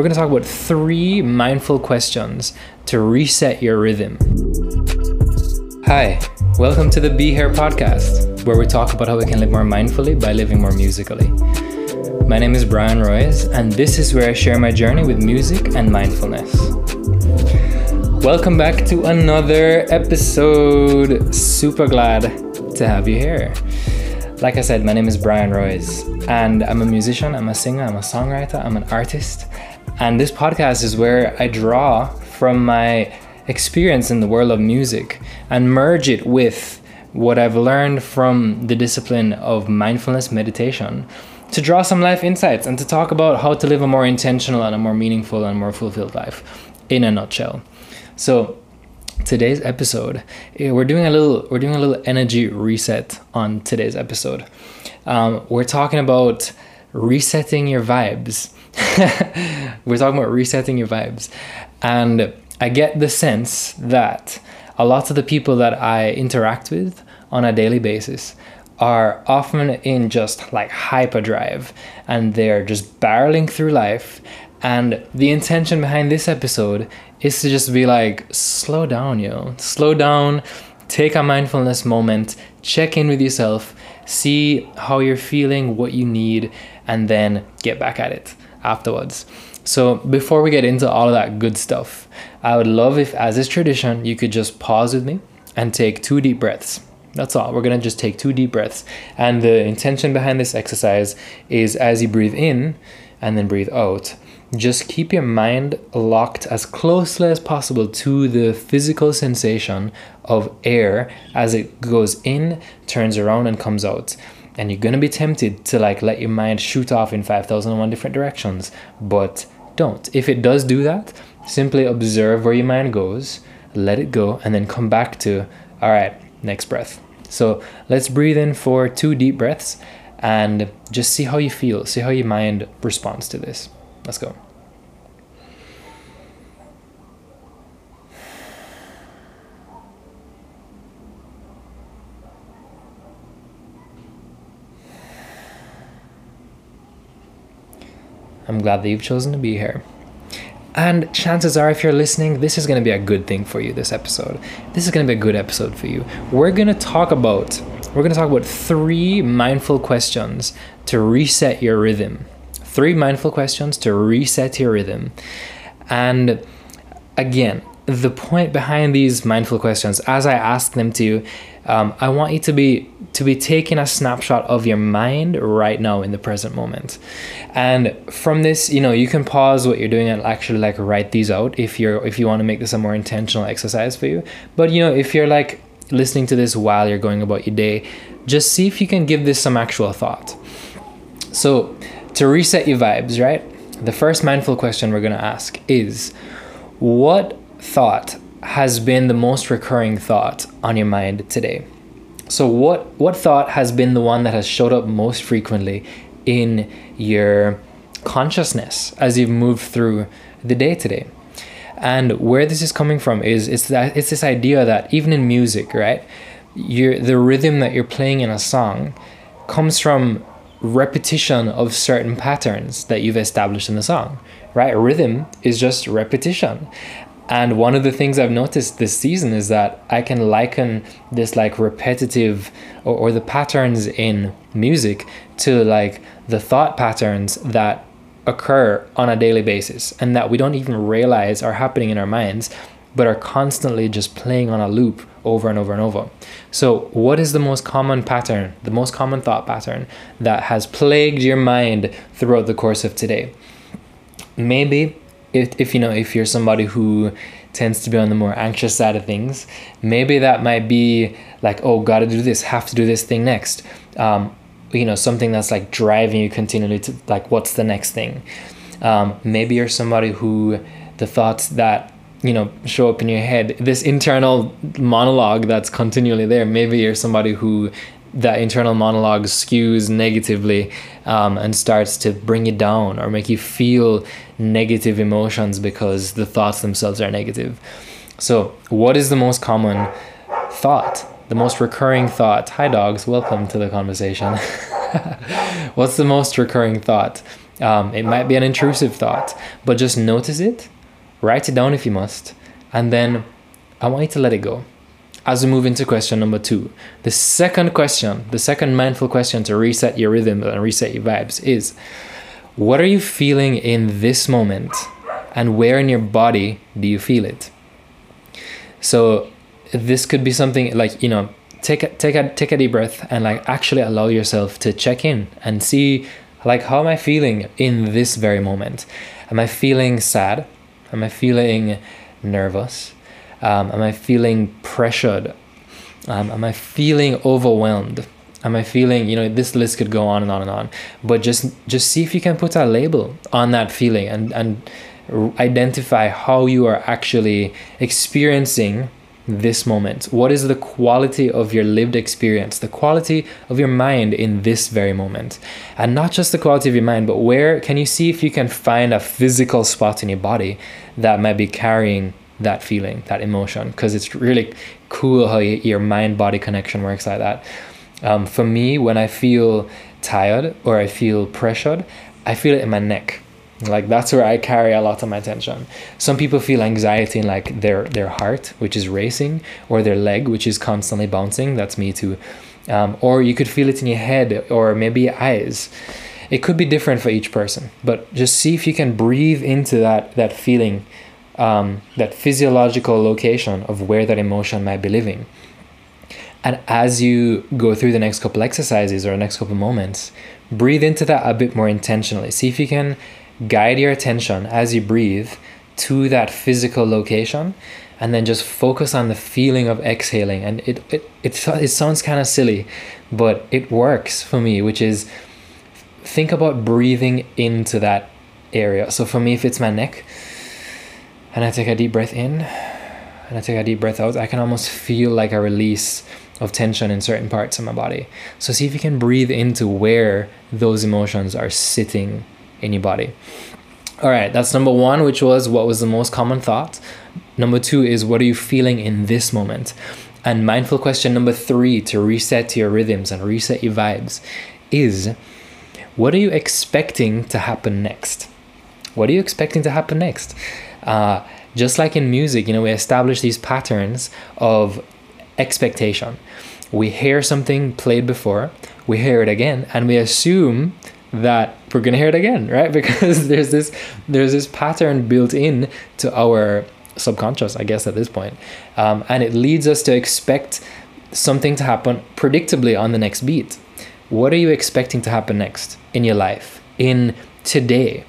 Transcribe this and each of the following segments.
we're going to talk about three mindful questions to reset your rhythm. Hi, welcome to the Be Here podcast, where we talk about how we can live more mindfully by living more musically. My name is Bryan Royes, and this is where I share my journey with music and mindfulness. Welcome back to another episode. Super glad to have you here. Like I said, my name is Bryan Royes, and I'm a musician, I'm a singer, I'm a songwriter, I'm an artist. And this podcast is where I draw from my experience in the world of music and merge it with what I've learned from the discipline of mindfulness meditation to draw some life insights and to talk about how to live a more intentional and a more meaningful and more fulfilled life in a nutshell. So, today's episode eh, we're doing a little we're doing a little energy reset on today's episode um, we're talking about resetting your vibes we're talking about resetting your vibes. And i get the sense that a lot of the people that i interact with on a daily basis are often in just like hyperdrive and they're just barreling through life. And the intention behind this episode is to just be like, slow down, yo. Slow down, take a mindfulness moment, check in with yourself, see how you're feeling, what you need, and then get back at it afterwards. So, before we get into all of that good stuff, I would love if, as is tradition, you could just pause with me and take two deep breaths. That's all. We're going to just take two deep breaths. And the intention behind this exercise is as you breathe in and then breathe out, just keep your mind locked as closely as possible to the physical sensation of air as it goes in, turns around, and comes out. And you're gonna be tempted to like let your mind shoot off in 5001 different directions, but don't. If it does do that, simply observe where your mind goes, let it go, and then come back to, all right, next breath. So let's breathe in for two deep breaths and just see how you feel, see how your mind responds to this. Let's go. I'm glad that you've chosen to be here. And chances are, if you're listening, this is going to be a good thing for you this episode. This is going to be a good episode for you. We're going to talk about we're going to talk about three mindful questions to reset your rhythm. Three mindful questions to reset your rhythm. And again, the point behind these mindful questions, as I ask them to you, um, I want you to be to be taking a snapshot of your mind right now in the present moment. And from this, you know, you can pause what you're doing and actually like write these out if you're if you want to make this a more intentional exercise for you. But you know, if you're like listening to this while you're going about your day, just see if you can give this some actual thought. So, to reset your vibes, right? The first mindful question we're going to ask is what thought has been the most recurring thought on your mind today? So what what thought has been the one that has showed up most frequently in your consciousness as you've moved through the day today? And where this is coming from is it's that it's this idea that even in music, right? you the rhythm that you're playing in a song comes from repetition of certain patterns that you've established in the song, right? Rhythm is just repetition. And one of the things I've noticed this season is that I can liken this like repetitive or, or the patterns in music to like the thought patterns that occur on a daily basis and that we don't even realize are happening in our minds, but are constantly just playing on a loop over and over and over. So, what is the most common pattern, the most common thought pattern that has plagued your mind throughout the course of today? Maybe if, if you know if you're somebody who tends to be on the more anxious side of things maybe that might be like oh gotta do this have to do this thing next. Um, you know something that's like driving you continually to like what's the next thing? Um, maybe you're somebody who the thoughts that you know show up in your head this internal monologue that's continually there maybe you're somebody who that internal monologue skews negatively um, and starts to bring you down or make you feel negative emotions because the thoughts themselves are negative. So, what is the most common thought? The most recurring thought? Hi, dogs, welcome to the conversation. What's the most recurring thought Um, it might be an intrusive thought, but just notice it, write it down if you must, and then I want you to let it go. As we move into question number two, the second question, the second mindful question to reset your rhythm and reset your vibes is what are you feeling in this moment and where in your body do you feel it? So this could be something like, you know, take a, take a take a deep breath and like actually allow yourself to check in and see like how am I feeling in this very moment? Am I feeling sad? Am I feeling nervous? Um, am I feeling pressured? Um, am I feeling overwhelmed? Am I feeling, you know, this list could go on and on and on, but just just see if you can put a label on that feeling and and identify how you are actually experiencing this moment? What is the quality of your lived experience, the quality of your mind in this very moment? And not just the quality of your mind, but where can you see if you can find a physical spot in your body that might be carrying that feeling, that emotion? Because it's really cool how your mind body connection works like that. Um, for me, when I feel tired or I feel pressured, I feel it in my neck like that's where i carry a lot of my tension some people feel anxiety in like their their heart which is racing or their leg which is constantly bouncing that's me too um, or you could feel it in your head or maybe your eyes it could be different for each person but just see if you can breathe into that that feeling um, that physiological location of where that emotion might be living. And as you go through the next couple exercises or next couple moments breathe into that a bit more intentionally. See if you can guide your attention as you breathe to that physical location and then just focus on the feeling of exhaling. And it it it, it sounds kind of silly but it works for me which is think about breathing into that area. So for me if it's my neck and I take a deep breath in and I take a deep breath out I can almost feel like a release of tension in certain parts of my body so see if you can breathe into where those emotions are sitting in your body. All right, that's number one, which was what was the most common thought. Number two is what are you feeling in this moment? And mindful question number three to reset your rhythms and reset your vibes is what are you expecting to happen next? What are you expecting to happen next? Uh, just like in music, you know, we establish these patterns of expectation. We hear something played before, we hear it again, and we assume that we're gonna hear it again, right? Because there's this there's this pattern built in to our subconscious, I guess, at this point. Um, and it leads us to expect something to happen predictably on the next beat. What are you expecting to happen next in your life, in today?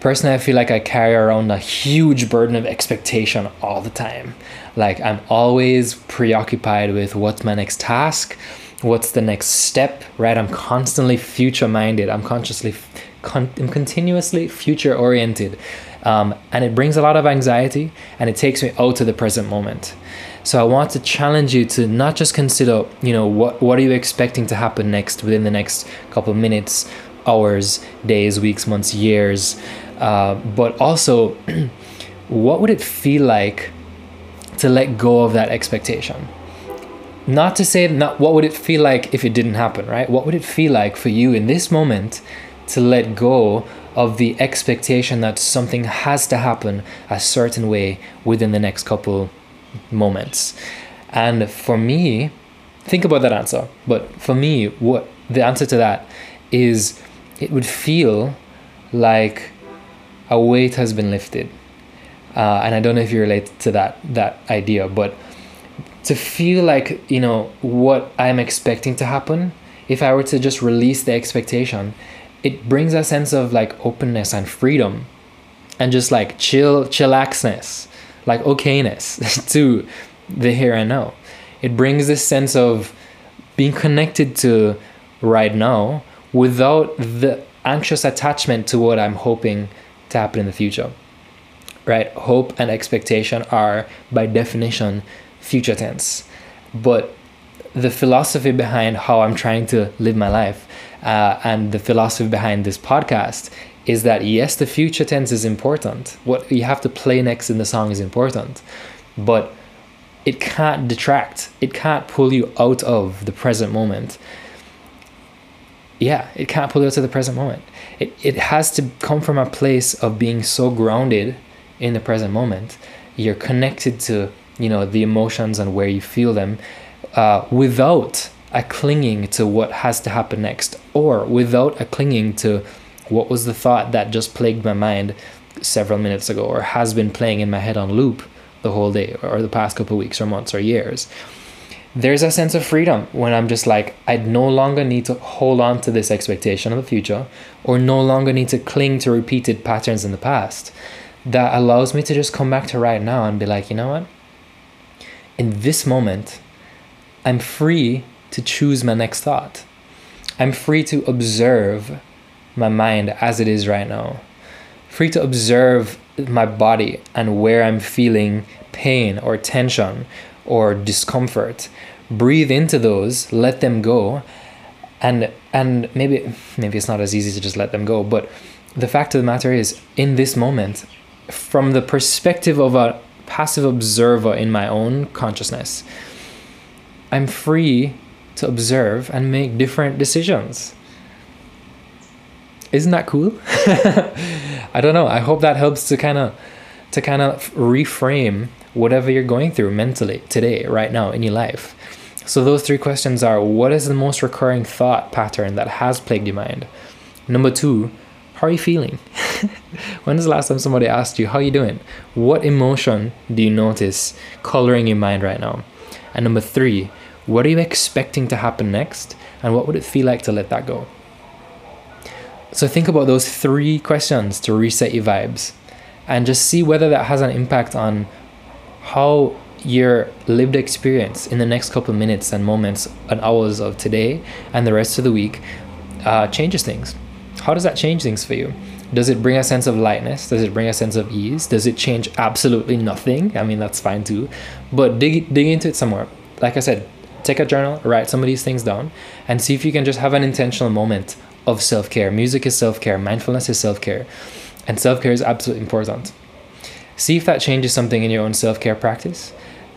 Personally, I feel like I carry around a huge burden of expectation all the time. Like I'm always preoccupied with what's my next task, what's the next step right? I'm constantly future minded i'm consciously con- i'm continuously future oriented um, and it brings a lot of anxiety and it takes me out to the present moment. So i want to challenge you to not just consider you know what what are you expecting to happen next within the next couple of minutes hours days weeks months years uh, but also what would it feel like to let go of that expectation? Not to say not what would it feel like if it didn't happen right? What would it feel like for you in this moment to let go of the expectation that something has to happen a certain way within the next couple moments? And for me think about that answer. But for me what the answer to that is it would feel like a weight has been lifted. Uh, and i don't know if you relate to that that idea but to feel like you know what i'm expecting to happen if i were to just release the expectation it brings a sense of like openness and freedom and just like chill chillaxness like okayness to the here and now. It brings this sense of being connected to right now without the anxious attachment to what i'm hoping to happen in the future right hope and expectation are by definition future tense. But the philosophy behind how I'm trying to live my life uh, and the philosophy behind this podcast is that yes, the future tense is important. What you have to play next in the song is important, but it can't detract, it can't pull you out of the present moment. Yeah, it can't pull you to the present moment. It, it has to come from a place of being so grounded in the present moment. You're connected to, you know, the emotions and where you feel them uh, without a clinging to what has to happen next or without a clinging to what was the thought that just plagued my mind several minutes ago or has been playing in my head on loop the whole day or the past couple weeks or months or years there's a sense of freedom when I'm just like, I no longer need to hold on to this expectation of the future or no longer need to cling to repeated patterns in the past. That allows me to just come back to right now and be like, you know what? In this moment, I'm free to choose my next thought. I'm free to observe my mind as it is right now. Free to observe my body and where I'm feeling pain or tension or discomfort. Breathe into those let them go and and maybe maybe it's not as easy to just let them go but the fact of the matter is in this moment from the perspective of a passive observer in my own consciousness i'm free to observe and make different decisions. Isn't that cool? I don't know. I hope that helps to kind of to kind of reframe whatever you're going through mentally today, right now in your life. So, those three questions are what is the most recurring thought pattern that has plagued your mind? Number two, how are you feeling? when is the last time somebody asked you, How are you doing? What emotion do you notice coloring your mind right now? And number three, what are you expecting to happen next? And what would it feel like to let that go? So, think about those three questions to reset your vibes and just see whether that has an impact on how your lived experience in the next couple minutes and moments and hours of today and the rest of the week uh, changes things. How does that change things for you? Does it bring a sense of lightness? Does it bring a sense of ease? Does it change absolutely nothing? I mean, that's fine too. But dig, dig into it somewhere. Like I said, take a journal, write some of these things down, and see if you can just have an intentional moment of self care. Music is self care, mindfulness is self care, and self care is absolutely important. See if that changes something in your own self care practice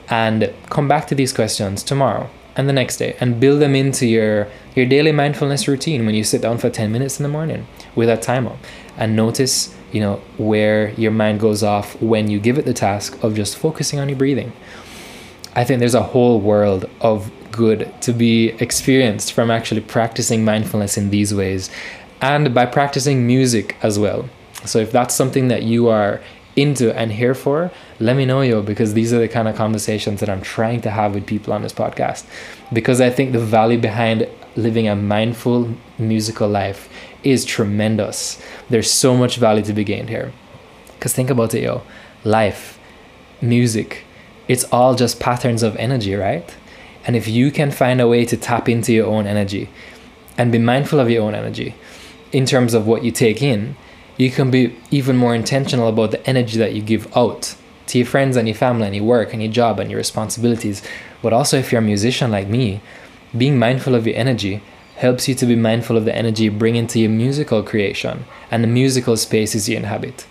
and come back to these questions tomorrow and the next day and build them into your, your daily mindfulness routine when you sit down for 10 minutes in the morning with a timer and notice you know where your mind goes off when you give it the task of just focusing on your breathing. I think there's a whole world of good to be experienced from actually practicing mindfulness in these ways and by practicing music as well. So if that's something that you are into and here for, let me know, yo, because these are the kind of conversations that I'm trying to have with people on this podcast. Because I think the value behind living a mindful musical life is tremendous. There's so much value to be gained here. Because think about it, yo, life, music, it's all just patterns of energy, right? And if you can find a way to tap into your own energy and be mindful of your own energy in terms of what you take in, you can be even more intentional about the energy that you give out to your friends and your family and your work and your job and your responsibilities. But also, if you're a musician like me, being mindful of your energy helps you to be mindful of the energy you bring into your musical creation and the musical spaces you inhabit.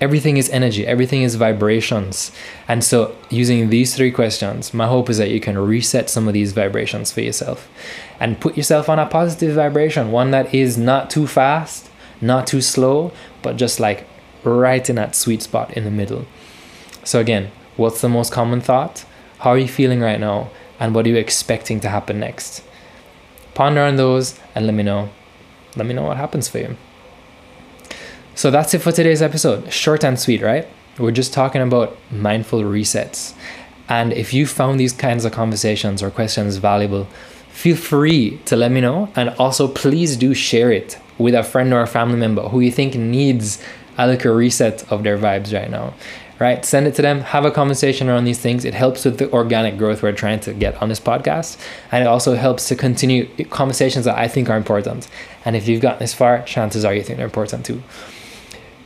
Everything is energy, everything is vibrations. And so, using these three questions, my hope is that you can reset some of these vibrations for yourself and put yourself on a positive vibration, one that is not too fast not too slow, but just like right in that sweet spot in the middle. So, again, what's the most common thought? How are you feeling right now? And what are you expecting to happen next? Ponder on those and let me know. Let me know what happens for you. So, that's it for today's episode. Short and sweet, right? We're just talking about mindful resets. And if you found these kinds of conversations or questions valuable, feel free to let me know. And also, please do share it with a friend or a family member who you think needs a little reset of their vibes right now right? Send it to them have a conversation around these things. It helps with the organic growth we're trying to get on this podcast. And it also helps to continue conversations that i think are important. And if you've gotten this far chances are you think they're important too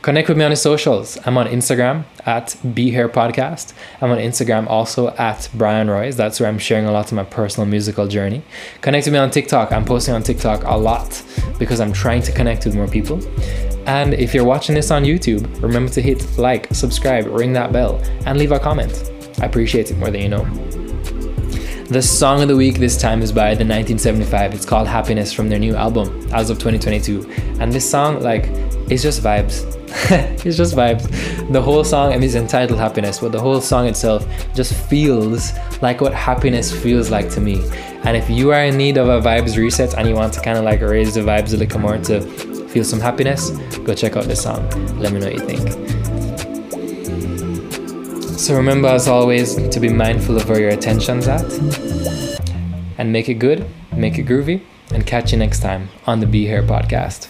Connect with me on the socials. I'm on Instagram at Be Here Podcast. I'm on Instagram also at Bryan Royes. That's where I'm sharing a lot of my personal musical journey. Connect with me on TikTok. I'm posting on TikTok a lot because I'm trying to connect with more people. And if you're watching this on YouTube, remember to hit like, subscribe, ring that bell, and leave a comment. I appreciate it more than you know. The song of the week this time is by the 1975. It's called Happiness from their new album as of 2022. And this song, like, is just vibes. it's just vibes. The whole song, I mean, it's entitled Happiness, but the whole song itself just feels like what happiness feels like to me. And if you are in need of a vibes reset and you want to kind of like raise the vibes a little more to feel some happiness, go check out this song. Let me know what you think. So remember, as always, to be mindful of where your attention's at and make it good, make it groovy, and catch you next time on the Be Here podcast.